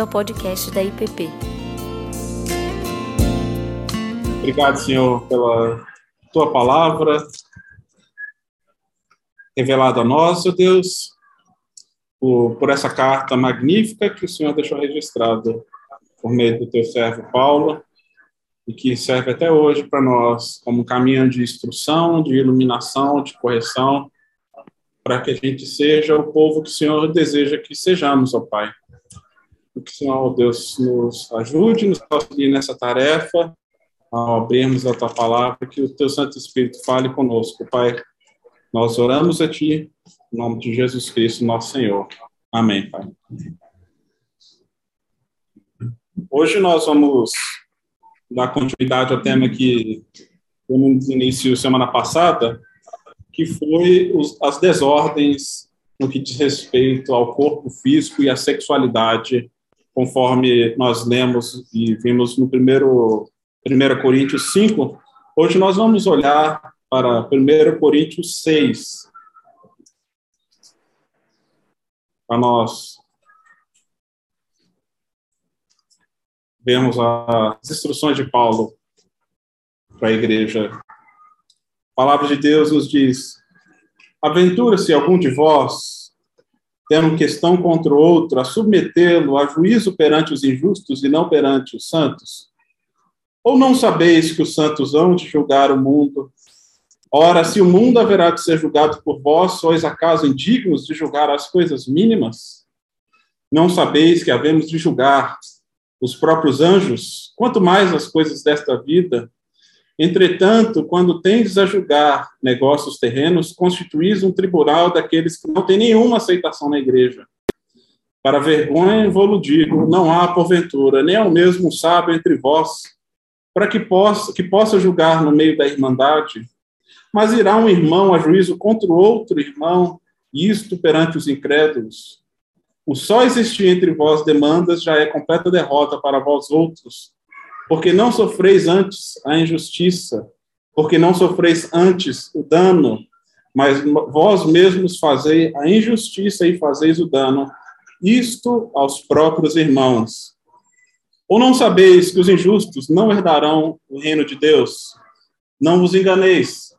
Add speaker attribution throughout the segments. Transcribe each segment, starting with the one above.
Speaker 1: bem-vindo ao podcast da IPP.
Speaker 2: Obrigado, Senhor, pela tua palavra revelada a nós, ó Deus, por, por essa carta magnífica que o Senhor deixou registrada por meio do teu servo Paulo e que serve até hoje para nós como caminho de instrução, de iluminação, de correção, para que a gente seja o povo que o Senhor deseja que sejamos, ó Pai. O Senhor, Deus, nos ajude, nos auxilie nessa tarefa, ao abrirmos a tua palavra, que o teu Santo Espírito fale conosco, Pai. Nós oramos a ti, em nome de Jesus Cristo, nosso Senhor. Amém, Pai. Hoje nós vamos dar continuidade ao tema que temos início semana passada, que foi os, as desordens no que diz respeito ao corpo físico e à sexualidade, conforme nós lemos e vimos no primeiro 1 Coríntios 5. Hoje nós vamos olhar para 1 Coríntios 6. Para nós vemos as instruções de Paulo para a igreja. A palavra de Deus nos diz: Aventura-se algum de vós, tendo questão contra outro, a submetê-lo a juízo perante os injustos e não perante os santos? Ou não sabeis que os santos hão de julgar o mundo? Ora, se o mundo haverá de ser julgado por vós, sois acaso indignos de julgar as coisas mínimas? Não sabeis que havemos de julgar os próprios anjos, quanto mais as coisas desta vida. Entretanto, quando tendes a julgar negócios terrenos, constituís um tribunal daqueles que não têm nenhuma aceitação na igreja. Para vergonha vou digo, não há porventura nem ao mesmo sábio entre vós, para que possa, que possa julgar no meio da irmandade. Mas irá um irmão a juízo contra o outro irmão, isto perante os incrédulos. O só existir entre vós demandas já é completa derrota para vós outros, porque não sofreis antes a injustiça, porque não sofreis antes o dano, mas vós mesmos fazeis a injustiça e fazeis o dano, isto aos próprios irmãos. Ou não sabeis que os injustos não herdarão o reino de Deus? Não vos enganeis,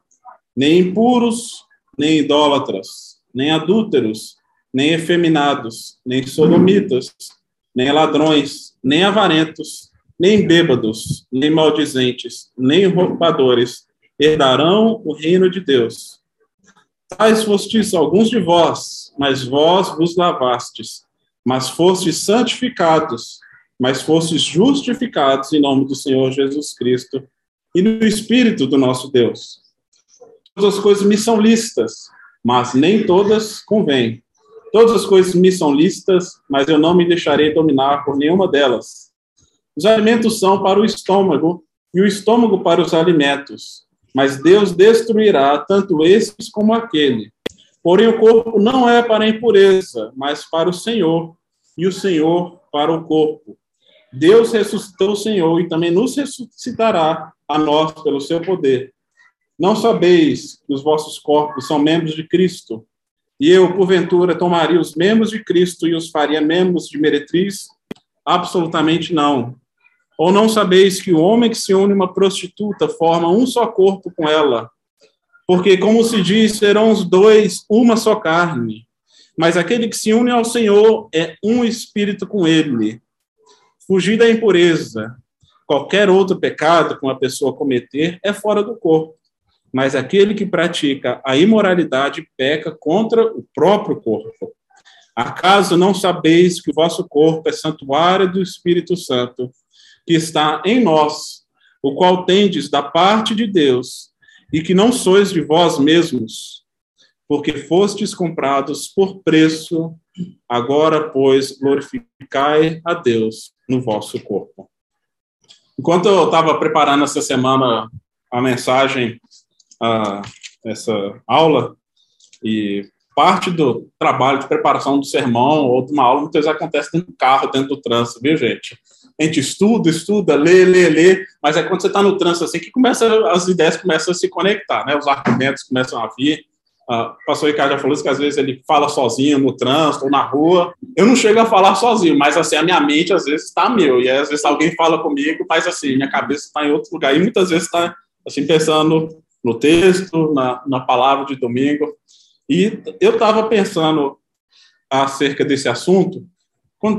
Speaker 2: nem impuros, nem idólatras, nem adúlteros, nem efeminados, nem sodomitas, nem ladrões, nem avarentos, nem bêbados, nem maldizentes, nem roubadores herdarão o reino de Deus. Tais fostes alguns de vós, mas vós vos lavastes, mas fostes santificados, mas fostes justificados em nome do Senhor Jesus Cristo e no Espírito do nosso Deus. Todas as coisas me são listas, mas nem todas convêm. Todas as coisas me são lícitas, mas eu não me deixarei dominar por nenhuma delas. Os alimentos são para o estômago, e o estômago para os alimentos. Mas Deus destruirá tanto esses como aquele. Porém, o corpo não é para a impureza, mas para o Senhor, e o Senhor para o corpo. Deus ressuscitou o Senhor e também nos ressuscitará a nós pelo seu poder. Não sabeis que os vossos corpos são membros de Cristo? E eu, porventura, tomaria os membros de Cristo e os faria membros de meretriz? Absolutamente não. Ou não sabeis que o homem que se une a uma prostituta forma um só corpo com ela? Porque, como se diz, serão os dois uma só carne. Mas aquele que se une ao Senhor é um espírito com ele. Fugir da impureza. Qualquer outro pecado que uma pessoa cometer é fora do corpo mas aquele que pratica a imoralidade peca contra o próprio corpo. Acaso não sabeis que o vosso corpo é santuário do Espírito Santo, que está em nós, o qual tendes da parte de Deus, e que não sois de vós mesmos, porque fostes comprados por preço, agora, pois, glorificai a Deus no vosso corpo. Enquanto eu estava preparando essa semana a mensagem a, essa aula e parte do trabalho de preparação do sermão ou de uma aula muitas vezes acontece dentro do carro, dentro do trânsito, viu, gente? A gente estuda, estuda, lê, lê, lê, mas é quando você está no trânsito assim que começa, as ideias começam a se conectar, né? Os argumentos começam a vir, Uh, o pastor Ricardo já falou isso, que às vezes ele fala sozinho no trânsito ou na rua. Eu não chego a falar sozinho, mas assim, a minha mente às vezes está meu. E às vezes alguém fala comigo, mas assim, minha cabeça está em outro lugar. E muitas vezes está assim, pensando no texto, na, na palavra de domingo. E eu estava pensando acerca desse assunto,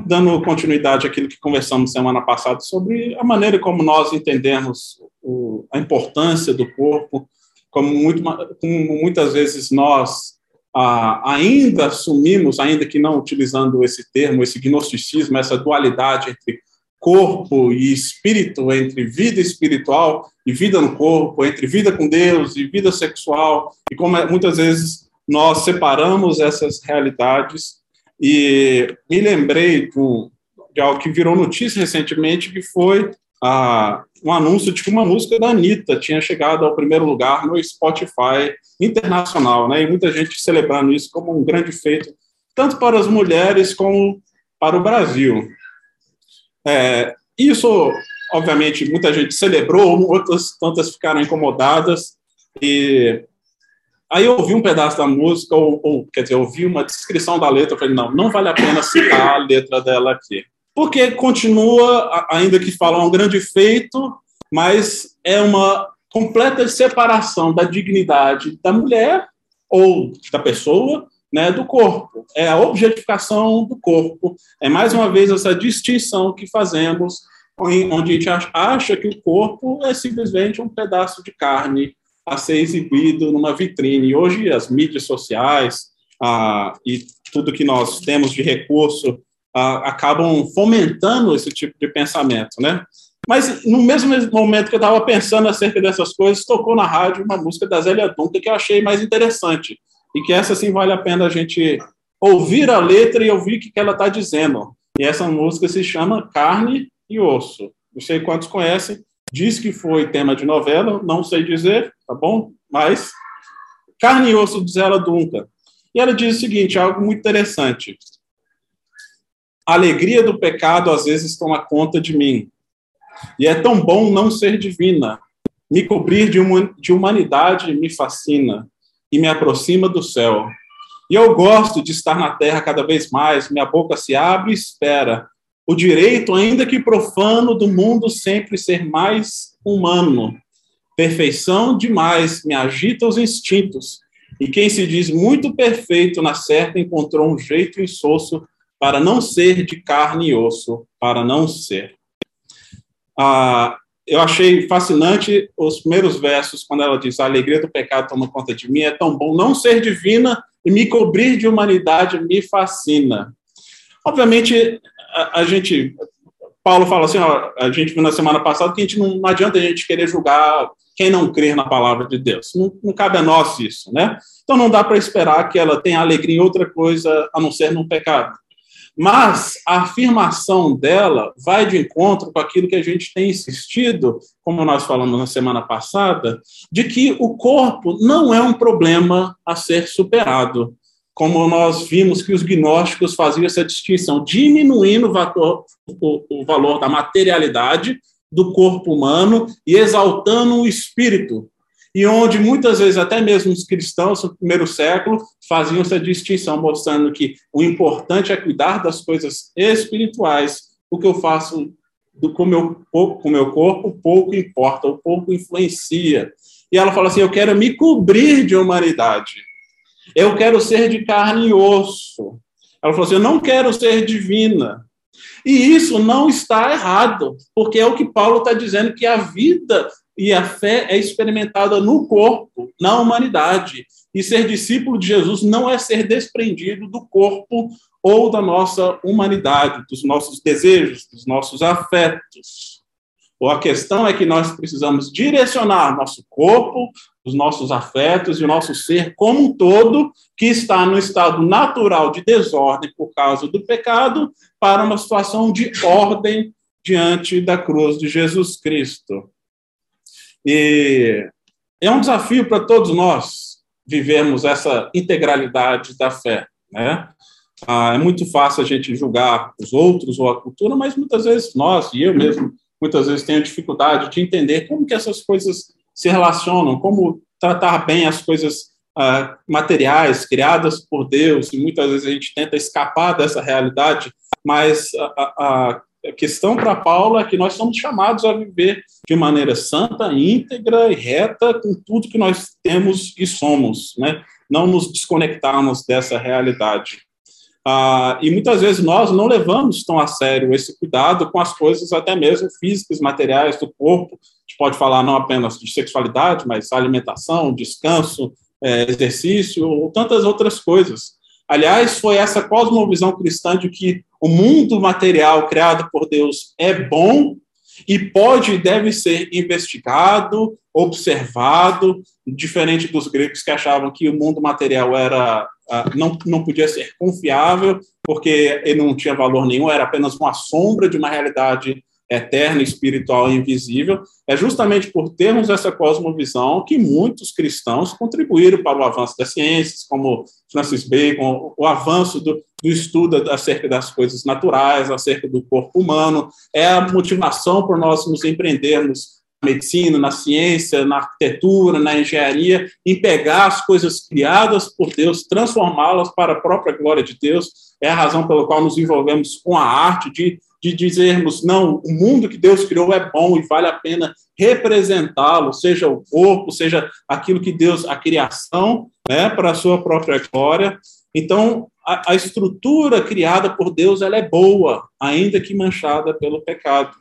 Speaker 2: dando continuidade àquilo que conversamos semana passada sobre a maneira como nós entendemos o, a importância do corpo, como, muito, como muitas vezes nós ah, ainda assumimos, ainda que não utilizando esse termo, esse gnosticismo, essa dualidade entre corpo e espírito, entre vida espiritual e vida no corpo, entre vida com Deus e vida sexual, e como é, muitas vezes nós separamos essas realidades. E me lembrei do, de algo que virou notícia recentemente, que foi ah, um anúncio de que uma música da Anitta tinha chegado ao primeiro lugar no Spotify internacional, né? E muita gente celebrando isso como um grande feito, tanto para as mulheres como para o Brasil. É, isso, obviamente, muita gente celebrou, outras tantas ficaram incomodadas. E aí eu ouvi um pedaço da música, ou, ou quer dizer, ouvi uma descrição da letra, eu falei, não, não vale a pena citar a letra dela aqui. Porque continua, ainda que fala um grande feito, mas é uma completa separação da dignidade da mulher ou da pessoa né, do corpo, é a objetificação do corpo, é mais uma vez essa distinção que fazemos, onde a gente acha que o corpo é simplesmente um pedaço de carne a ser exibido numa vitrine. Hoje as mídias sociais ah, e tudo que nós temos de recurso ah, acabam fomentando esse tipo de pensamento, né? Mas no mesmo momento que eu estava pensando acerca dessas coisas, tocou na rádio uma música da Zélia Duncan que eu achei mais interessante e que essa sim vale a pena a gente ouvir a letra e ouvir o que ela está dizendo. E essa música se chama Carne e Osso. Não sei quantos conhecem, diz que foi tema de novela, não sei dizer, tá bom? Mas Carne e Osso diz ela Dunca. E ela diz o seguinte, algo muito interessante. A alegria do pecado às vezes toma conta de mim. E é tão bom não ser divina. Me cobrir de, de humanidade me fascina e me aproxima do céu. E eu gosto de estar na terra cada vez mais, minha boca se abre e espera. O direito, ainda que profano, do mundo sempre ser mais humano. Perfeição demais me agita os instintos. E quem se diz muito perfeito na certa encontrou um jeito insosso para não ser de carne e osso, para não ser. Ah, eu achei fascinante os primeiros versos, quando ela diz: A alegria do pecado toma conta de mim, é tão bom não ser divina e me cobrir de humanidade me fascina. Obviamente, a, gente. Paulo fala assim: ó, a gente viu na semana passada que a gente não, não adianta a gente querer julgar quem não crer na palavra de Deus. Não, não cabe a nós isso, né? Então não dá para esperar que ela tenha alegria em outra coisa a não ser no pecado. Mas a afirmação dela vai de encontro com aquilo que a gente tem insistido, como nós falamos na semana passada, de que o corpo não é um problema a ser superado. Como nós vimos que os gnósticos faziam essa distinção, diminuindo o valor, o, o valor da materialidade do corpo humano e exaltando o espírito, e onde muitas vezes até mesmo os cristãos no primeiro século faziam essa distinção, mostrando que o importante é cuidar das coisas espirituais, o que eu faço do, com o meu, com meu corpo pouco importa, ou pouco influencia. E ela fala assim: eu quero me cobrir de humanidade, eu quero ser de carne e osso. Ela falou assim: eu não quero ser divina. E isso não está errado, porque é o que Paulo está dizendo que a vida e a fé é experimentada no corpo, na humanidade. E ser discípulo de Jesus não é ser desprendido do corpo ou da nossa humanidade, dos nossos desejos, dos nossos afetos. Ou a questão é que nós precisamos direcionar nosso corpo, os nossos afetos e o nosso ser como um todo, que está no estado natural de desordem por causa do pecado, para uma situação de ordem diante da cruz de Jesus Cristo. E é um desafio para todos nós vivermos essa integralidade da fé, né? Ah, é muito fácil a gente julgar os outros ou a cultura, mas muitas vezes nós, e eu mesmo, muitas vezes tenho dificuldade de entender como que essas coisas se relacionam, como tratar bem as coisas uh, materiais criadas por Deus, e muitas vezes a gente tenta escapar dessa realidade, mas a, a questão para Paulo é que nós somos chamados a viver de maneira santa, íntegra e reta com tudo que nós temos e somos, né? Não nos desconectarmos dessa realidade. Ah, e muitas vezes nós não levamos tão a sério esse cuidado com as coisas até mesmo físicas, materiais do corpo. Pode falar não apenas de sexualidade, mas alimentação, descanso, é, exercício, ou tantas outras coisas. Aliás, foi essa cosmovisão cristã de que o mundo material criado por Deus é bom e pode e deve ser investigado, observado, diferente dos gregos que achavam que o mundo material era não, não podia ser confiável, porque ele não tinha valor nenhum, era apenas uma sombra de uma realidade eterna, espiritual e invisível. É justamente por termos essa cosmovisão que muitos cristãos contribuíram para o avanço das ciências, como Francis Bacon, o avanço do, do estudo acerca das coisas naturais, acerca do corpo humano. É a motivação por nós nos empreendermos medicina, na ciência, na arquitetura, na engenharia, em pegar as coisas criadas por Deus, transformá-las para a própria glória de Deus. É a razão pela qual nos envolvemos com a arte de, de dizermos, não, o mundo que Deus criou é bom e vale a pena representá-lo, seja o corpo, seja aquilo que Deus, a criação, né, para a sua própria glória. Então, a, a estrutura criada por Deus, ela é boa, ainda que manchada pelo pecado.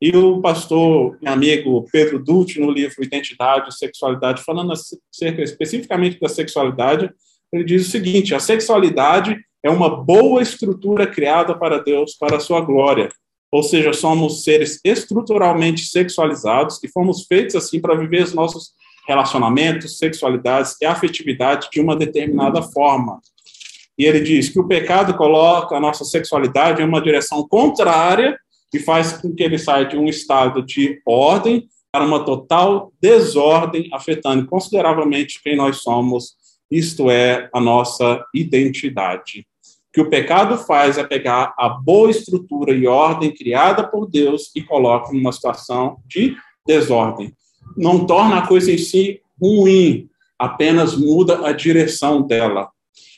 Speaker 2: E o pastor, meu amigo Pedro Dutti, no livro Identidade e Sexualidade, falando acerca especificamente da sexualidade, ele diz o seguinte: a sexualidade é uma boa estrutura criada para Deus, para a sua glória. Ou seja, somos seres estruturalmente sexualizados e fomos feitos assim para viver os nossos relacionamentos, sexualidades e afetividade de uma determinada forma. E ele diz que o pecado coloca a nossa sexualidade em uma direção contrária e faz com que ele saia de um estado de ordem para uma total desordem, afetando consideravelmente quem nós somos, isto é, a nossa identidade. Que o pecado faz é pegar a boa estrutura e ordem criada por Deus e coloca numa situação de desordem. Não torna a coisa em si ruim, apenas muda a direção dela.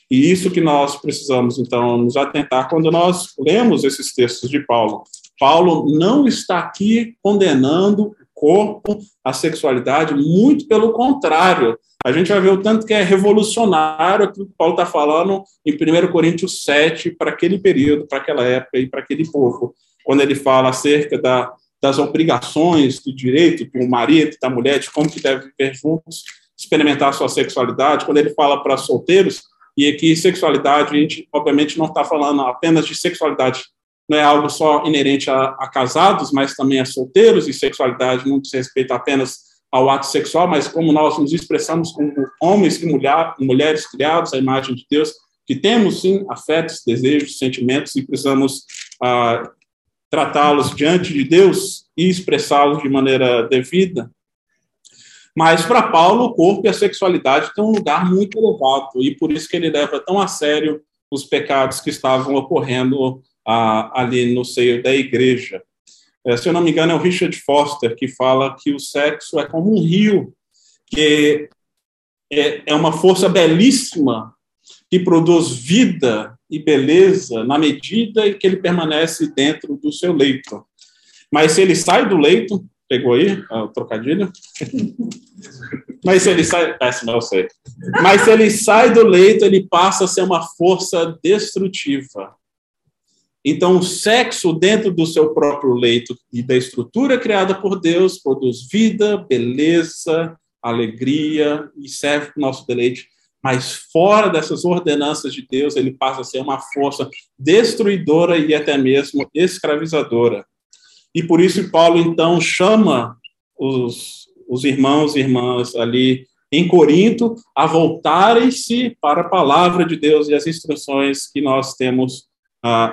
Speaker 2: E isso que nós precisamos, então, nos atentar quando nós lemos esses textos de Paulo. Paulo não está aqui condenando o corpo, a sexualidade, muito pelo contrário. A gente vai ver o tanto que é revolucionário aquilo que Paulo está falando em 1 Coríntios 7, para aquele período, para aquela época e para aquele povo, quando ele fala acerca da, das obrigações do direito do marido, da mulher, de como que deve viver juntos, experimentar sua sexualidade, quando ele fala para solteiros, e aqui sexualidade, a gente obviamente não está falando apenas de sexualidade. Não é algo só inerente a, a, casados, mas também a solteiros, e sexualidade não diz respeito apenas ao ato sexual, mas como nós nos expressamos como homens e mulher, mulheres criados à imagem de Deus, que temos sim afetos, desejos, sentimentos e precisamos ah, tratá-los diante de Deus e expressá-los de maneira devida. Mas para Paulo, o corpo e a sexualidade têm um lugar muito elevado e por isso que ele leva tão a sério os pecados que estavam ocorrendo ali no seio da igreja. É, se eu não me engano, é o Richard Foster que fala que o sexo é como um rio, que é, é uma força belíssima que produz vida e beleza na medida em que ele permanece dentro do seu leito. Mas se ele sai do leito, pegou aí o trocadilho? Mas se ele sai, péssimo, eu sei. Mas se ele sai do leito, ele passa a ser uma força destrutiva. Então, o sexo dentro do seu próprio leito e da estrutura criada por Deus produz vida, beleza, alegria e serve para o nosso deleite. Mas fora dessas ordenanças de Deus, ele passa a ser uma força destruidora e até mesmo escravizadora. E por isso Paulo, então, chama os, os irmãos e irmãs ali em Corinto a voltarem-se para a palavra de Deus e as instruções que nós temos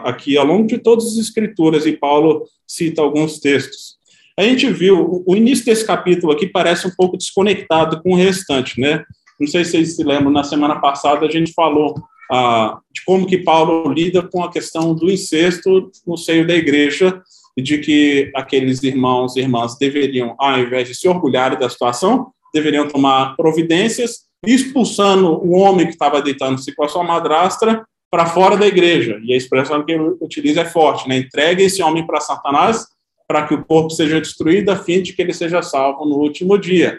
Speaker 2: aqui ao longo de todas as escrituras, e Paulo cita alguns textos. A gente viu, o início desse capítulo aqui parece um pouco desconectado com o restante, né? Não sei se vocês se lembram, na semana passada a gente falou ah, de como que Paulo lida com a questão do incesto no seio da igreja e de que aqueles irmãos e irmãs deveriam, ao invés de se orgulharem da situação, deveriam tomar providências expulsando o homem que estava deitando-se com a sua madrastra para fora da igreja. E a expressão que ele utiliza é forte, né? Entrega esse homem para Satanás para que o corpo seja destruído, a fim de que ele seja salvo no último dia.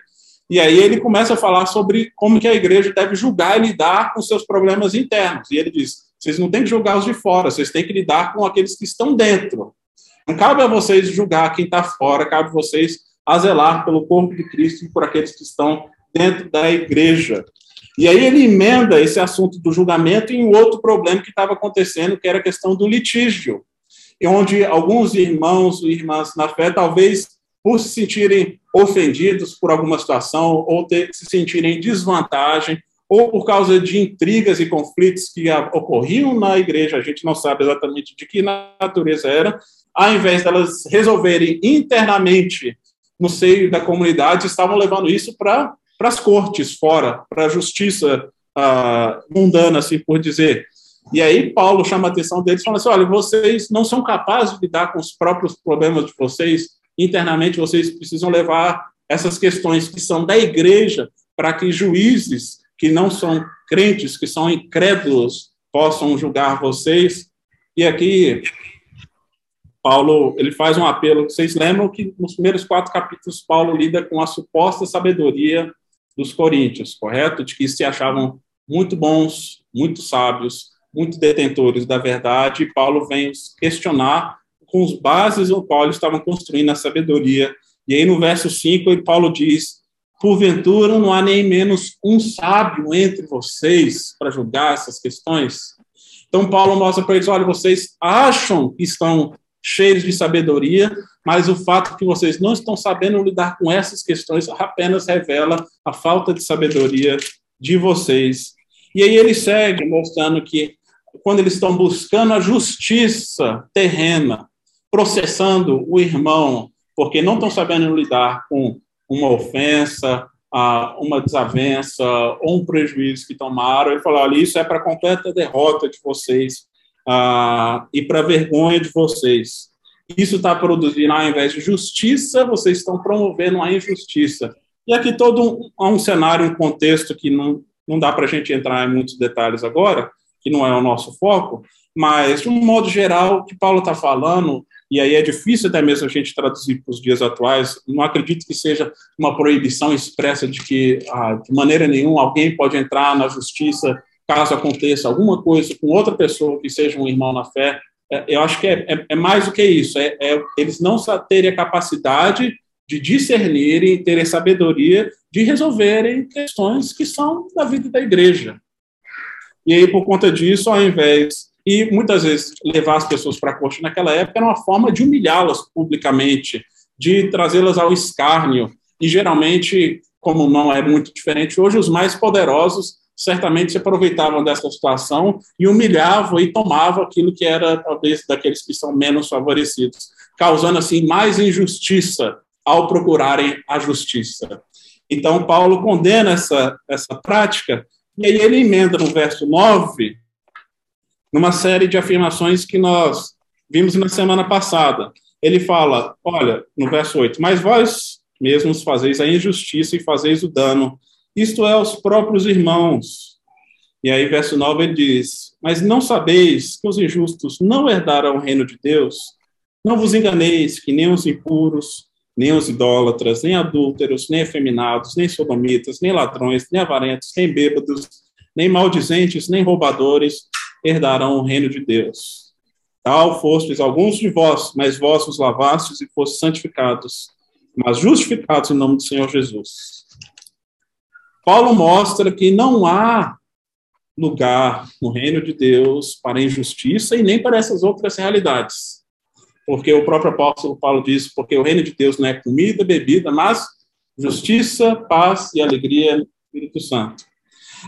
Speaker 2: E aí ele começa a falar sobre como que a igreja deve julgar e lidar com seus problemas internos. E ele diz: vocês não têm que julgar os de fora, vocês têm que lidar com aqueles que estão dentro. Não cabe a vocês julgar quem está fora, cabe a vocês a zelar pelo corpo de Cristo e por aqueles que estão dentro da igreja. E aí ele emenda esse assunto do julgamento em um outro problema que estava acontecendo, que era a questão do litígio, onde alguns irmãos e irmãs na fé, talvez por se sentirem ofendidos por alguma situação, ou ter, se sentirem em desvantagem, ou por causa de intrigas e conflitos que ocorriam na igreja, a gente não sabe exatamente de que natureza era, ao invés delas resolverem internamente no seio da comunidade, estavam levando isso para as cortes fora, para a justiça uh, mundana, assim por dizer. E aí Paulo chama a atenção deles, falando assim, olha, vocês não são capazes de lidar com os próprios problemas de vocês, internamente vocês precisam levar essas questões que são da igreja para que juízes que não são crentes, que são incrédulos, possam julgar vocês. E aqui Paulo ele faz um apelo. Vocês lembram que nos primeiros quatro capítulos Paulo lida com a suposta sabedoria dos coríntios, correto? De que se achavam muito bons, muito sábios, muito detentores da verdade. E Paulo vem questionar com os bases qual eles estavam construindo a sabedoria. E aí no verso 5, Paulo diz: Porventura não há nem menos um sábio entre vocês para julgar essas questões? Então Paulo mostra para eles: olha, vocês acham que estão cheios de sabedoria, mas o fato que vocês não estão sabendo lidar com essas questões apenas revela a falta de sabedoria de vocês. E aí ele segue mostrando que quando eles estão buscando a justiça terrena, processando o irmão, porque não estão sabendo lidar com uma ofensa, uma desavença ou um prejuízo que tomaram, ele falou: olha, isso é para completa derrota de vocês ah, e para vergonha de vocês. Isso está produzindo, ao invés de justiça, vocês estão promovendo a injustiça. E aqui todo um, um cenário, um contexto que não, não dá para a gente entrar em muitos detalhes agora, que não é o nosso foco, mas, de um modo geral, o que Paulo está falando, e aí é difícil até mesmo a gente traduzir para os dias atuais, não acredito que seja uma proibição expressa de que, ah, de maneira nenhuma, alguém pode entrar na justiça caso aconteça alguma coisa com outra pessoa que seja um irmão na fé, é, eu acho que é, é, é, mais do que isso, é, é eles não terem a capacidade de discernirem, terem sabedoria de resolverem questões que são da vida da igreja. E aí, por conta disso, ao invés. E muitas vezes levar as pessoas para a corte naquela época era uma forma de humilhá-las publicamente, de trazê-las ao escárnio. E geralmente, como não é muito diferente hoje, os mais poderosos certamente se aproveitavam dessa situação e humilhavam e tomavam aquilo que era, talvez, daqueles que são menos favorecidos, causando, assim, mais injustiça ao procurarem a justiça. Então, Paulo condena essa, essa prática, e aí ele emenda no verso 9, numa série de afirmações que nós vimos na semana passada. Ele fala, olha, no verso 8, mas vós mesmos fazeis a injustiça e fazeis o dano isto é, aos próprios irmãos. E aí, verso 9, ele diz: Mas não sabeis que os injustos não herdarão o reino de Deus? Não vos enganeis que nem os impuros, nem os idólatras, nem adúlteros, nem efeminados, nem sodomitas, nem ladrões, nem avarentos, nem bêbados, nem maldizentes, nem roubadores herdarão o reino de Deus. Tal fostes alguns de vós, mas vós os lavastes e fostes santificados, mas justificados em nome do Senhor Jesus. Paulo mostra que não há lugar no reino de Deus para injustiça e nem para essas outras realidades. Porque o próprio apóstolo Paulo diz: porque o reino de Deus não é comida, bebida, mas justiça, paz e alegria no Espírito Santo.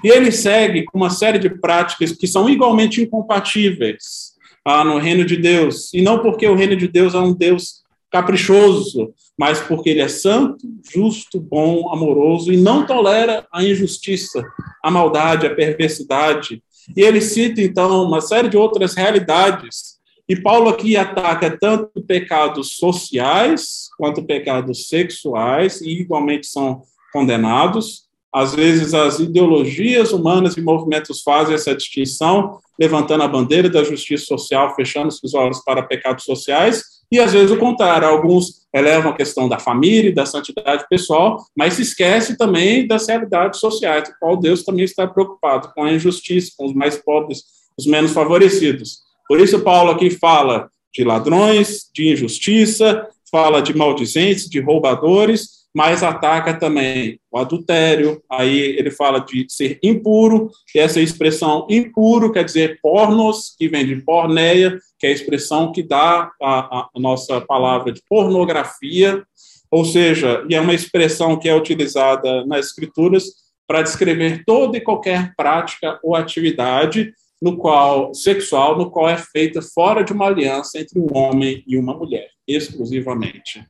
Speaker 2: E ele segue com uma série de práticas que são igualmente incompatíveis ah, no reino de Deus. E não porque o reino de Deus é um Deus caprichoso, mas porque ele é santo, justo, bom, amoroso e não tolera a injustiça, a maldade, a perversidade. E ele cita, então, uma série de outras realidades. E Paulo aqui ataca tanto pecados sociais quanto pecados sexuais, e igualmente são condenados. às vezes as ideologias humanas e movimentos fazem essa distinção, levantando a bandeira da justiça social, fechando os olhos para pecados sociais, e às vezes o contrário, alguns elevam a questão da família e da santidade pessoal, mas se esquece também das realidades sociais, com qual Deus também está preocupado, com a injustiça, com os mais pobres, os menos favorecidos. Por isso Paulo aqui fala de ladrões, de injustiça, fala de maldizentes, de roubadores, mas ataca também o adultério, aí ele fala de ser impuro, e essa expressão impuro quer dizer pornos, que vem de porneia, que é a expressão que dá a, a nossa palavra de pornografia, ou seja, e é uma expressão que é utilizada nas escrituras para descrever toda e qualquer prática ou atividade no qual sexual, no qual é feita fora de uma aliança entre um homem e uma mulher, exclusivamente.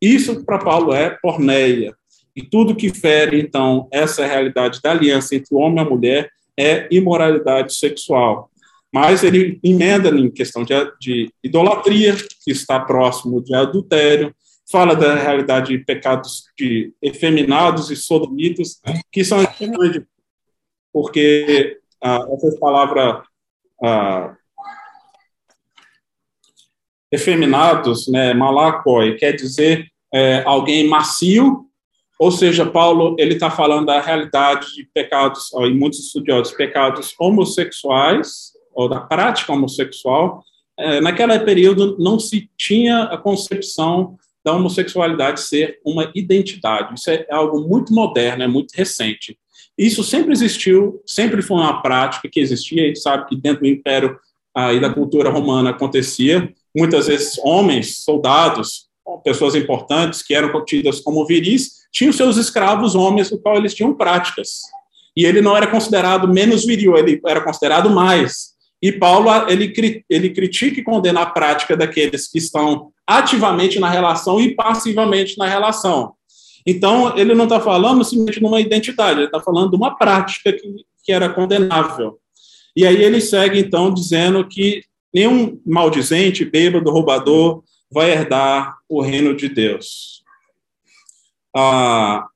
Speaker 2: Isso para Paulo é porneia. E tudo que fere, então, essa realidade da aliança entre o homem e a mulher é imoralidade sexual. Mas ele emenda em questão de, de idolatria, que está próximo de adultério, fala da realidade de pecados de efeminados e sodomitas, que são porque ah, essa palavra ah, efeminados, né, malakoi, quer dizer é, alguém macio, ou seja, Paulo ele está falando da realidade de pecados, ó, e muitos estudiosos, pecados homossexuais, ou da prática homossexual. É, naquele período não se tinha a concepção da homossexualidade ser uma identidade. Isso é algo muito moderno, é muito recente. Isso sempre existiu, sempre foi uma prática que existia. A gente sabe que dentro do Império ah, e da cultura romana acontecia. Muitas vezes homens, soldados, pessoas importantes que eram tidas como viris, tinham seus escravos homens, no qual eles tinham práticas. E ele não era considerado menos viril, ele era considerado mais. E Paulo ele, ele critica e condena a prática daqueles que estão ativamente na relação e passivamente na relação. Então, ele não está falando simplesmente de uma identidade, ele está falando de uma prática que, que era condenável. E aí ele segue, então, dizendo que nenhum maldizente, bêbado, roubador, vai herdar o reino de Deus. Ah,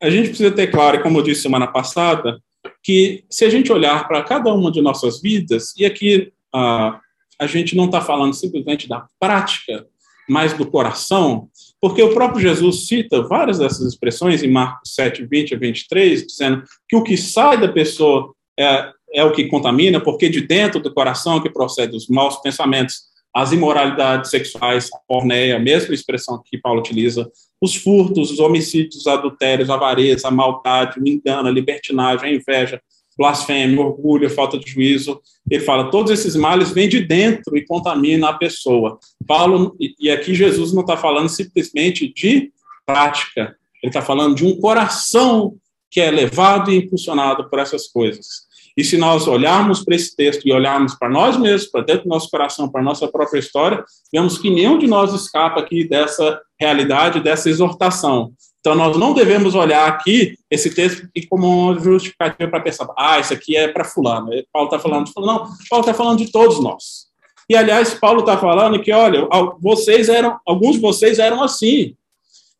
Speaker 2: a gente precisa ter claro, como eu disse semana passada, que se a gente olhar para cada uma de nossas vidas, e aqui ah, a gente não está falando simplesmente da prática, mas do coração, porque o próprio Jesus cita várias dessas expressões em Marcos 7, 20 a 23, dizendo que o que sai da pessoa é, é o que contamina, porque de dentro do coração que procede os maus pensamentos, as imoralidades sexuais, a porneia, a mesma expressão que Paulo utiliza, os furtos, os homicídios, os adultérios, avareza, a maldade, o engano, a libertinagem, a inveja, blasfêmia, orgulho, falta de juízo. Ele fala, todos esses males vêm de dentro e contaminam a pessoa. Paulo, e aqui Jesus não está falando simplesmente de prática, ele está falando de um coração que é levado e impulsionado por essas coisas. E se nós olharmos para esse texto e olharmos para nós mesmos, para dentro do nosso coração, para a nossa própria história, vemos que nenhum de nós escapa aqui dessa realidade, dessa exortação. Então, nós não devemos olhar aqui esse texto como uma justificativa para pensar, ah, isso aqui é para fulano. Paulo está falando, não, Paulo está falando de todos nós. E, aliás, Paulo está falando que, olha, vocês eram, alguns de vocês eram assim.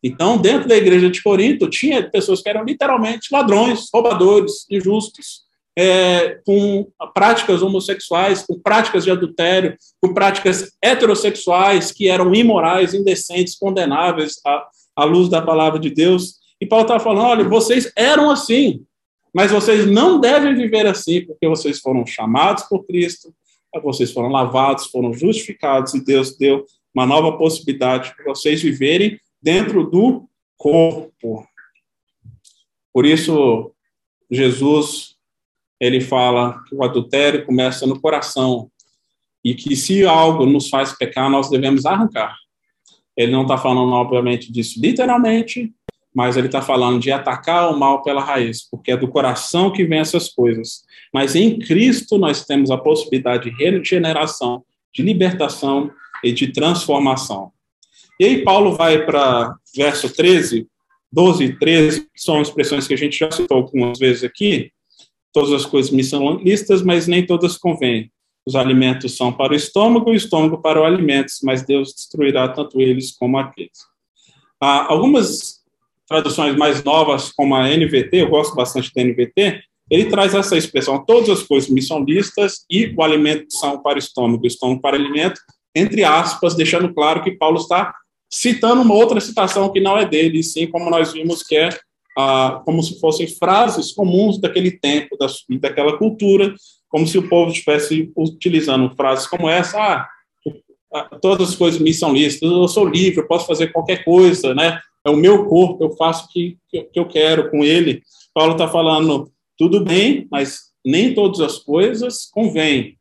Speaker 2: Então, dentro da igreja de Corinto, tinha pessoas que eram literalmente ladrões, roubadores, injustos, é, com práticas homossexuais, com práticas de adultério, com práticas heterossexuais que eram imorais, indecentes, condenáveis à, à luz da palavra de Deus. E Paulo está falando: olha, vocês eram assim, mas vocês não devem viver assim, porque vocês foram chamados por Cristo, vocês foram lavados, foram justificados, e Deus deu uma nova possibilidade para vocês viverem dentro do corpo. Por isso, Jesus ele fala que o adultério começa no coração e que se algo nos faz pecar, nós devemos arrancar. Ele não está falando, obviamente, disso literalmente, mas ele está falando de atacar o mal pela raiz, porque é do coração que vem essas coisas. Mas em Cristo nós temos a possibilidade de regeneração, de libertação e de transformação. E aí Paulo vai para verso 13, 12 e 13, que são expressões que a gente já citou algumas vezes aqui, Todas as coisas me são listas, mas nem todas convêm. Os alimentos são para o estômago o estômago para os alimentos, mas Deus destruirá tanto eles como aqueles. Há algumas traduções mais novas, como a NVT, eu gosto bastante da NVT, ele traz essa expressão: todas as coisas me são listas e o alimento são para o estômago, o estômago para o alimento, entre aspas, deixando claro que Paulo está citando uma outra citação que não é dele, sim, como nós vimos que é ah, como se fossem frases comuns daquele tempo, da, daquela cultura, como se o povo estivesse utilizando frases como essa, ah, todas as coisas me são listas, eu sou livre, eu posso fazer qualquer coisa, né? É o meu corpo, eu faço o que, que eu quero com ele. Paulo está falando, tudo bem, mas nem todas as coisas convêm.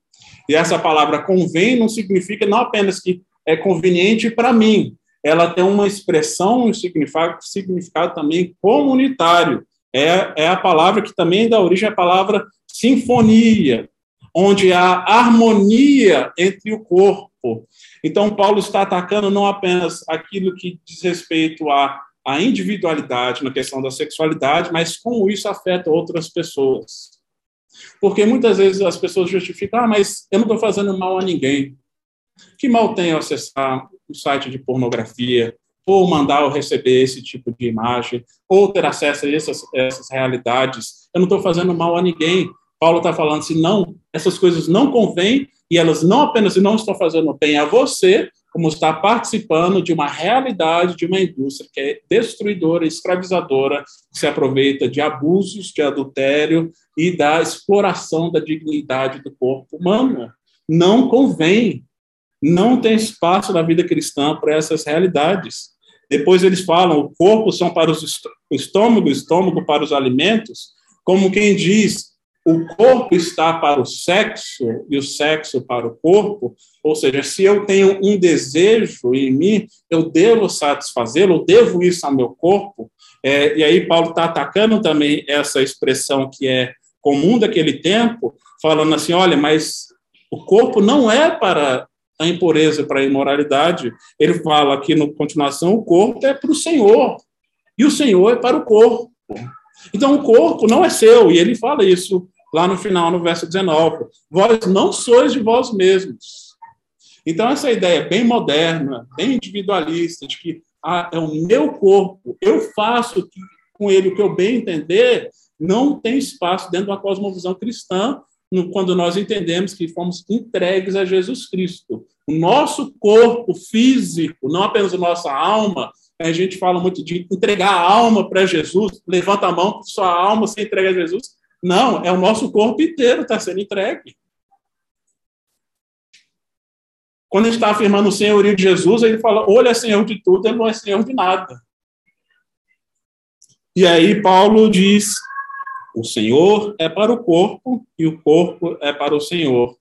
Speaker 2: E essa palavra convém não significa não apenas que é conveniente para mim, ela tem uma expressão, um significado, significado também comunitário. É, é a palavra que também dá origem à palavra sinfonia, onde há harmonia entre o corpo. Então, Paulo está atacando não apenas aquilo que diz respeito à, à individualidade na questão da sexualidade, mas como isso afeta outras pessoas. Porque muitas vezes as pessoas justificam, ah, mas eu não estou fazendo mal a ninguém. Que mal tem eu acessar um site de pornografia, ou mandar ou receber esse tipo de imagem, ou ter acesso a essas, essas realidades. Eu não estou fazendo mal a ninguém. Paulo está falando assim, não, essas coisas não convêm e elas não apenas não estão fazendo bem a você, como está participando de uma realidade de uma indústria que é destruidora, escravizadora, que se aproveita de abusos, de adultério e da exploração da dignidade do corpo humano. Não convém, não tem espaço na vida cristã para essas realidades. Depois eles falam, o corpo são para os o estômago, o estômago para os alimentos, como quem diz, o corpo está para o sexo e o sexo para o corpo, ou seja, se eu tenho um desejo em mim, eu devo satisfazê-lo, eu devo isso ao meu corpo. É, e aí Paulo está atacando também essa expressão que é comum daquele tempo, falando assim, olha, mas o corpo não é para a impureza, para a imoralidade. Ele fala aqui na continuação, o corpo é para o Senhor, e o Senhor é para o corpo. Então, o corpo não é seu, e ele fala isso lá no final, no verso 19. Vós não sois de vós mesmos. Então, essa ideia bem moderna, bem individualista, de que ah, é o meu corpo, eu faço com ele o que eu bem entender, não tem espaço dentro da cosmovisão cristã, quando nós entendemos que fomos entregues a Jesus Cristo. O nosso corpo físico, não apenas a nossa alma, a gente fala muito de entregar a alma para Jesus, levanta a mão, sua alma se entrega a Jesus. Não, é o nosso corpo inteiro está sendo entregue. Quando a gente está afirmando o senhorio de Jesus, ele fala, ele é senhor de tudo, ele não é senhor de nada. E aí Paulo diz, o Senhor é para o corpo e o corpo é para o Senhor.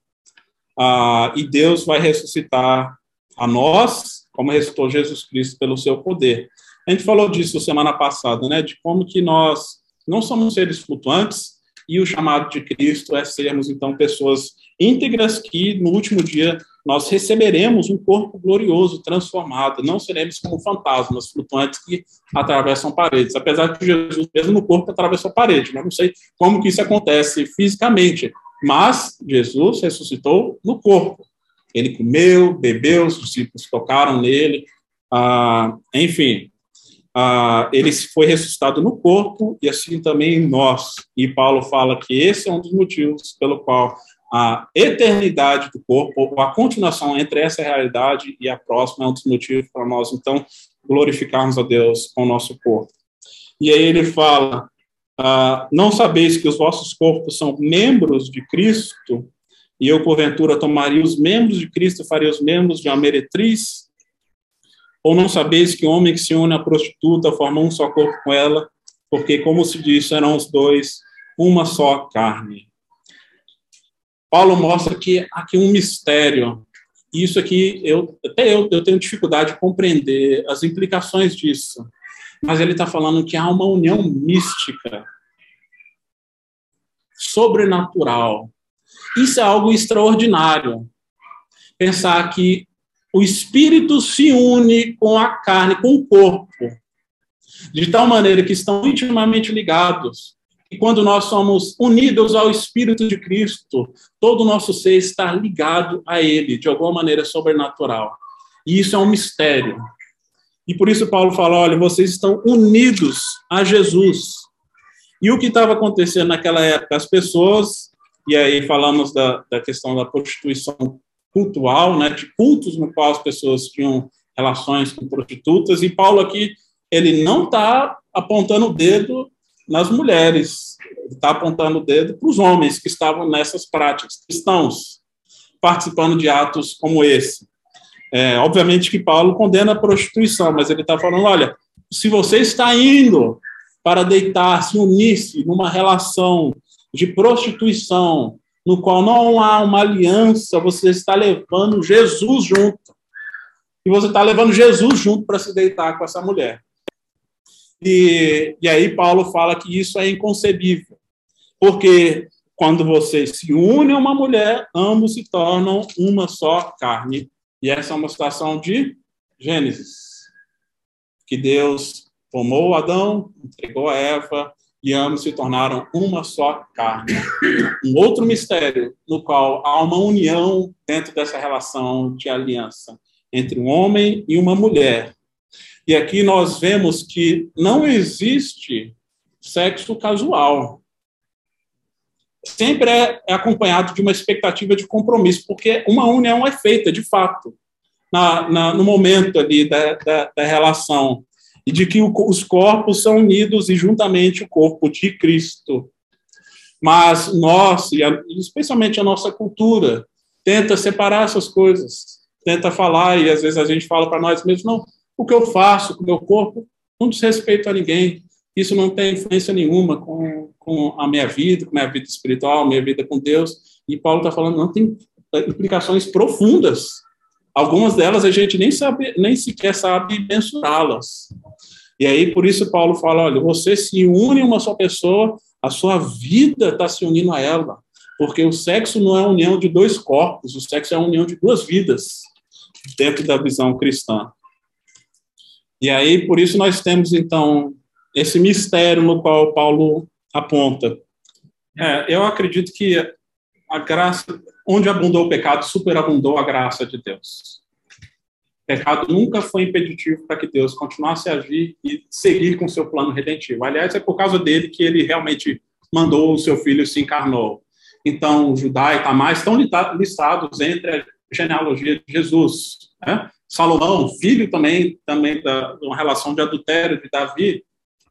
Speaker 2: Ah, e Deus vai ressuscitar a nós, como ressuscitou Jesus Cristo pelo seu poder. A gente falou disso semana passada, né? De como que nós não somos seres flutuantes, e o chamado de Cristo é sermos, então, pessoas íntegras que, no último dia, nós receberemos um corpo glorioso, transformado. Não seremos como fantasmas flutuantes que atravessam paredes. Apesar de Jesus, mesmo no corpo, atravessou a parede. Né? Não sei como que isso acontece fisicamente, mas Jesus ressuscitou no corpo. Ele comeu, bebeu, os discípulos tocaram nele, ah, enfim, ah, ele foi ressuscitado no corpo e assim também em nós. E Paulo fala que esse é um dos motivos pelo qual a eternidade do corpo, ou a continuação entre essa realidade e a próxima, é um dos motivos para nós, então, glorificarmos a Deus com o nosso corpo. E aí ele fala: ah, Não sabeis que os vossos corpos são membros de Cristo, e eu, porventura, tomaria os membros de Cristo e faria os membros de uma meretriz? Ou não sabeis que o homem que se une à prostituta forma um só corpo com ela? Porque, como se diz, serão os dois uma só carne. Paulo mostra que aqui um mistério. Isso aqui, eu, até eu, eu tenho dificuldade de compreender as implicações disso. Mas ele está falando que há uma união mística, sobrenatural. Isso é algo extraordinário. Pensar que o espírito se une com a carne, com o corpo, de tal maneira que estão intimamente ligados. E quando nós somos unidos ao Espírito de Cristo, todo o nosso ser está ligado a Ele, de alguma maneira sobrenatural. E isso é um mistério. E por isso Paulo fala: olha, vocês estão unidos a Jesus. E o que estava acontecendo naquela época? As pessoas, e aí falamos da, da questão da prostituição cultural, né, de cultos no qual as pessoas tinham relações com prostitutas, e Paulo aqui, ele não está apontando o dedo nas mulheres, está apontando o dedo para os homens que estavam nessas práticas, cristãos, participando de atos como esse. É, obviamente que Paulo condena a prostituição, mas ele está falando: olha, se você está indo para deitar, se unir-se numa relação de prostituição, no qual não há uma aliança, você está levando Jesus junto. E você está levando Jesus junto para se deitar com essa mulher. E, e aí Paulo fala que isso é inconcebível, porque quando você se une a uma mulher, ambos se tornam uma só carne. E essa é uma situação de Gênesis, que Deus tomou Adão, entregou a Eva, e ambos se tornaram uma só carne. Um outro mistério no qual há uma união dentro dessa relação de aliança entre um homem e uma mulher. E aqui nós vemos que não existe sexo casual sempre é, acompanhado de uma expectativa de compromisso, porque uma união é feita, de fato, na, na, no momento ali da, da, da, relação, e de que o, os corpos são unidos e juntamente o corpo de Cristo. Mas nós, e a, especialmente a nossa cultura, tenta separar essas coisas, tenta falar, e às vezes a gente fala para nós mesmos, não, o que eu faço com o meu corpo não diz respeito a ninguém, isso não tem influência nenhuma com, com a minha vida, com a minha vida espiritual, minha vida com Deus. E Paulo está falando, não tem implicações profundas. Algumas delas a gente nem sabe, nem sequer sabe mensurá-las. E aí, por isso, Paulo fala: olha, você se une a uma só pessoa, a sua vida está se unindo a ela. Porque o sexo não é a união de dois corpos, o sexo é a união de duas vidas, dentro da visão cristã. E aí, por isso, nós temos, então, esse mistério no qual Paulo aponta. É, eu acredito que a graça, onde abundou o pecado, superabundou a graça de Deus. O pecado nunca foi impeditivo para que Deus continuasse a agir e seguir com seu plano redentivo. Aliás, é por causa dele que ele realmente mandou o seu filho se encarnou. Então, Judá e Tamar estão listados entre a genealogia de Jesus. Né? Salomão, filho também, também da, uma relação de adultério de Davi,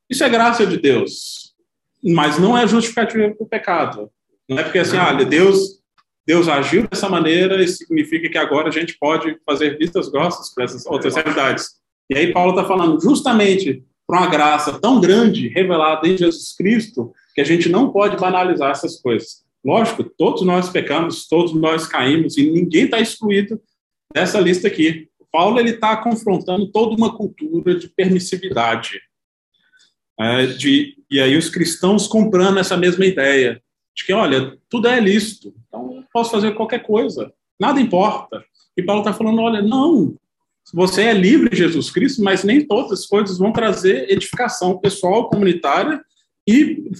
Speaker 2: isso é graça de Deus, mas não é justificativa para o pecado. Não é porque assim, olha, Deus, Deus agiu dessa maneira e significa que agora a gente pode fazer vistas grossas para essas outras realidades. E aí Paulo está falando justamente para uma graça tão grande revelada em Jesus Cristo que a gente não pode banalizar essas coisas. Lógico, todos nós pecamos, todos nós caímos e ninguém está excluído dessa lista aqui. Paulo ele está confrontando toda uma cultura de permissividade é, de, e aí os cristãos comprando essa mesma ideia de que, olha, tudo é lícito, então posso fazer qualquer coisa, nada importa. E Paulo está falando, olha, não, você é livre Jesus Cristo, mas nem todas as coisas vão trazer edificação pessoal, comunitária, e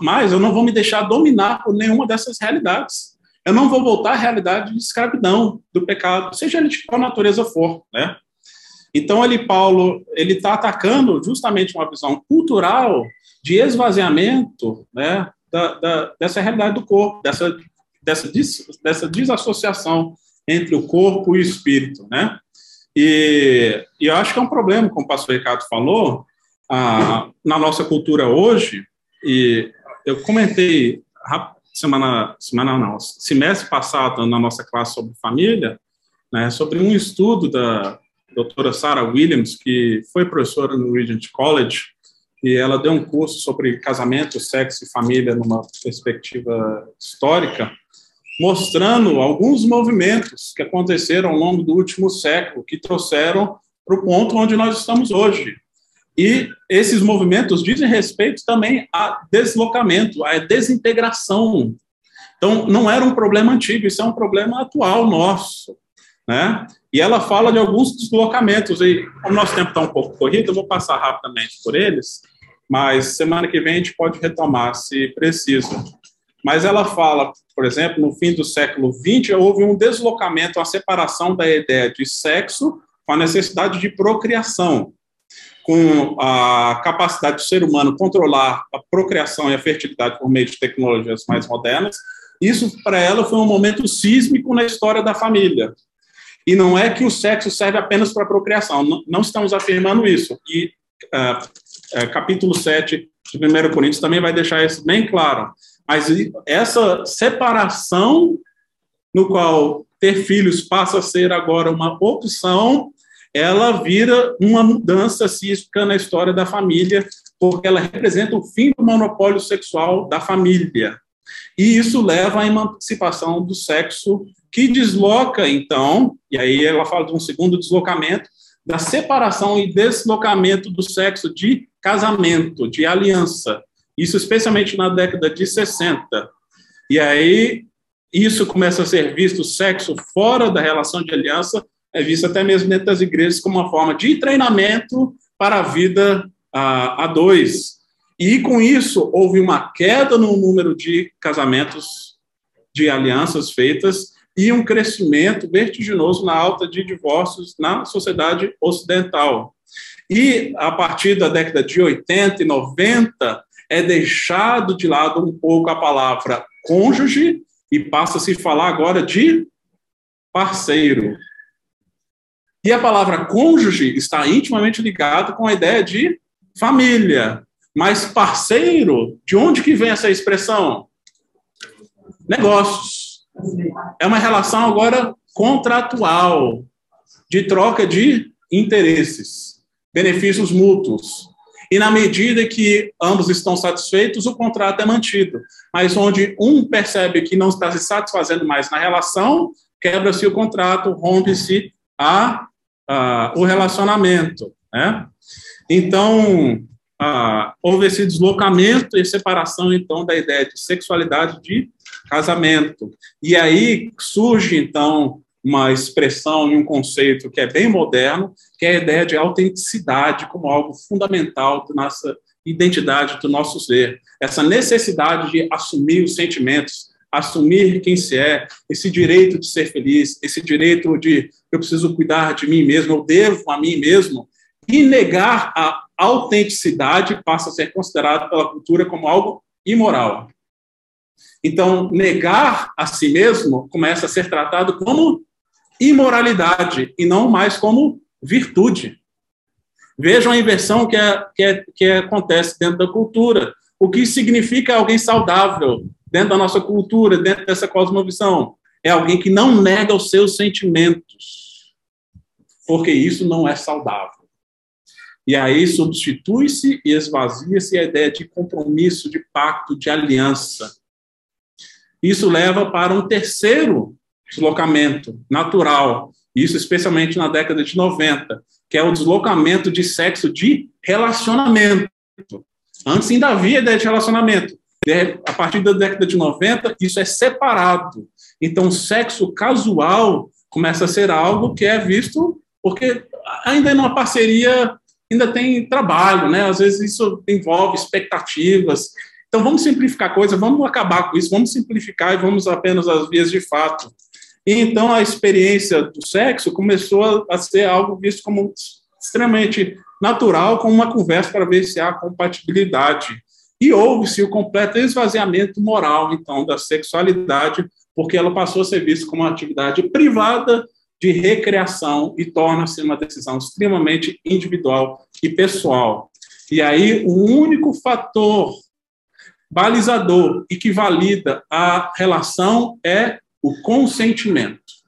Speaker 2: mais, eu não vou me deixar dominar por nenhuma dessas realidades. Eu não vou voltar à realidade de escravidão, do pecado, seja ele de qual natureza for, né? Então, ali, Paulo, ele está atacando justamente uma visão cultural de esvaziamento né, da, da, dessa realidade do corpo, dessa, dessa, dis, dessa desassociação entre o corpo e o espírito. Né? E, e eu acho que é um problema, como o pastor Ricardo falou, na nossa cultura hoje, e eu comentei semana, semana não, semestre passado na nossa classe sobre família, né, sobre um estudo da, doutora Sarah Williams, que foi professora no Regent College, e ela deu um curso sobre casamento, sexo e família numa perspectiva histórica, mostrando alguns movimentos que aconteceram ao longo do último século, que trouxeram para o ponto onde nós estamos hoje. E esses movimentos dizem respeito também a deslocamento, a desintegração. Então, não era um problema antigo, isso é um problema atual nosso. Né? E ela fala de alguns deslocamentos. E o nosso tempo está um pouco corrido, eu vou passar rapidamente por eles, mas semana que vem a gente pode retomar, se preciso. Mas ela fala, por exemplo, no fim do século XX, houve um deslocamento, uma separação da ideia de sexo com a necessidade de procriação, com a capacidade do ser humano controlar a procriação e a fertilidade por meio de tecnologias mais modernas, isso para ela foi um momento sísmico na história da família. E não é que o sexo serve apenas para procriação, não, estamos afirmando isso. E uh, capítulo 7 de 1 Coríntios também vai deixar isso bem claro. Mas essa separação no qual ter filhos passa a ser agora uma opção, ela vira uma mudança sísmica na história da família, porque ela representa o fim do monopólio sexual da família. E isso leva à emancipação do sexo, que desloca, então, e aí ela fala de um segundo deslocamento, da separação e deslocamento do sexo de casamento, de aliança. Isso especialmente na década de 60. E aí isso começa a ser visto, sexo fora da relação de aliança, é visto até mesmo dentro das igrejas como uma forma de treinamento para a vida a, a dois. E com isso, houve uma queda no número de casamentos, de alianças feitas, e um crescimento vertiginoso na alta de divórcios na sociedade ocidental. E a partir da década de 80 e 90, é deixado de lado um pouco a palavra cônjuge e passa a se falar agora de parceiro. E a palavra cônjuge está intimamente ligada com a ideia de família. Mas parceiro, de onde que vem essa expressão? Negócios. É uma relação agora contratual, de troca de interesses, benefícios mútuos. E na medida que ambos estão satisfeitos, o contrato é mantido. Mas onde um percebe que não está se satisfazendo mais na relação, quebra-se o contrato, rompe-se a, a, o relacionamento. Né? Então, a, houve esse deslocamento e separação, então, da ideia de sexualidade de casamento. E aí surge, então, uma expressão e um conceito que é bem moderno, que é a ideia de autenticidade como algo fundamental da nossa identidade, do nosso ser. Essa necessidade de assumir os sentimentos, assumir quem se é, esse direito de ser feliz, esse direito de eu preciso cuidar de mim mesmo, eu devo a mim mesmo, e negar a autenticidade passa a ser considerado pela cultura como algo imoral. Então, negar a si mesmo começa a ser tratado como imoralidade e não mais como virtude. Vejam a inversão que, é, que, é, que acontece dentro da cultura. O que significa alguém saudável dentro da nossa cultura, dentro dessa cosmovisão? É alguém que não nega os seus sentimentos, porque isso não é saudável. E aí substitui-se e esvazia-se a ideia de compromisso, de pacto, de aliança. Isso leva para um terceiro deslocamento natural, isso especialmente na década de 90, que é o deslocamento de sexo de relacionamento. Antes ainda havia ideia de relacionamento. A partir da década de 90, isso é separado. Então, sexo casual começa a ser algo que é visto porque ainda numa parceria ainda tem trabalho, né? Às vezes isso envolve expectativas. Então, vamos simplificar a coisa, vamos acabar com isso, vamos simplificar e vamos apenas às vias de fato. E então a experiência do sexo começou a ser algo visto como extremamente natural, como uma conversa para ver se há compatibilidade. E houve-se o completo esvaziamento moral, então, da sexualidade, porque ela passou a ser vista como uma atividade privada de recreação e torna-se uma decisão extremamente individual e pessoal. E aí, o único fator balizador e que valida a relação é o consentimento.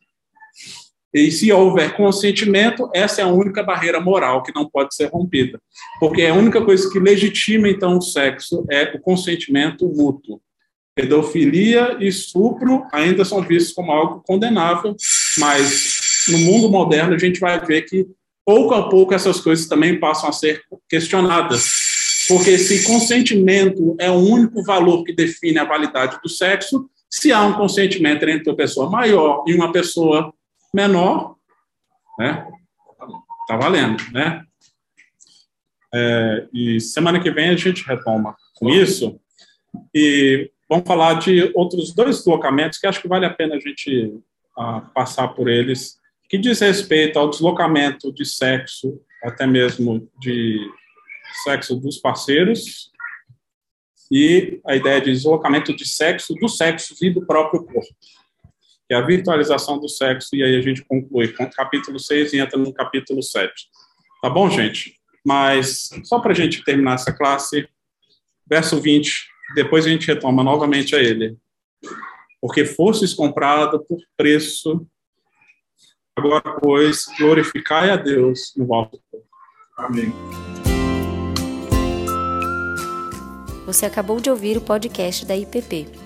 Speaker 2: E se houver consentimento, essa é a única barreira moral que não pode ser rompida. Porque a única coisa que legitima, então, o sexo é o consentimento mútuo. Pedofilia e estupro ainda são vistos como algo condenável, mas no mundo moderno a gente vai ver que, pouco a pouco, essas coisas também passam a ser questionadas. Porque se consentimento é o único valor que define a validade do sexo, se há um consentimento entre uma pessoa maior e uma pessoa menor, né? Tá valendo, né? É, e semana que vem a gente retoma com isso e vamos falar de outros dois deslocamentos que acho que vale a pena a gente uh, passar por eles que diz respeito ao deslocamento de sexo, até mesmo de sexo dos parceiros, e a ideia de deslocamento de sexo, do sexo e do próprio corpo, que é a virtualização do sexo, e aí a gente conclui com o capítulo 6 e entra no capítulo 7. Tá bom, gente? Mas, só para a gente terminar essa classe, verso 20, depois a gente retoma novamente a ele. Porque fostes comprado por preço, agora, pois, glorificai a Deus no vosso corpo. Amém.
Speaker 1: Você acabou de ouvir o podcast da IPP.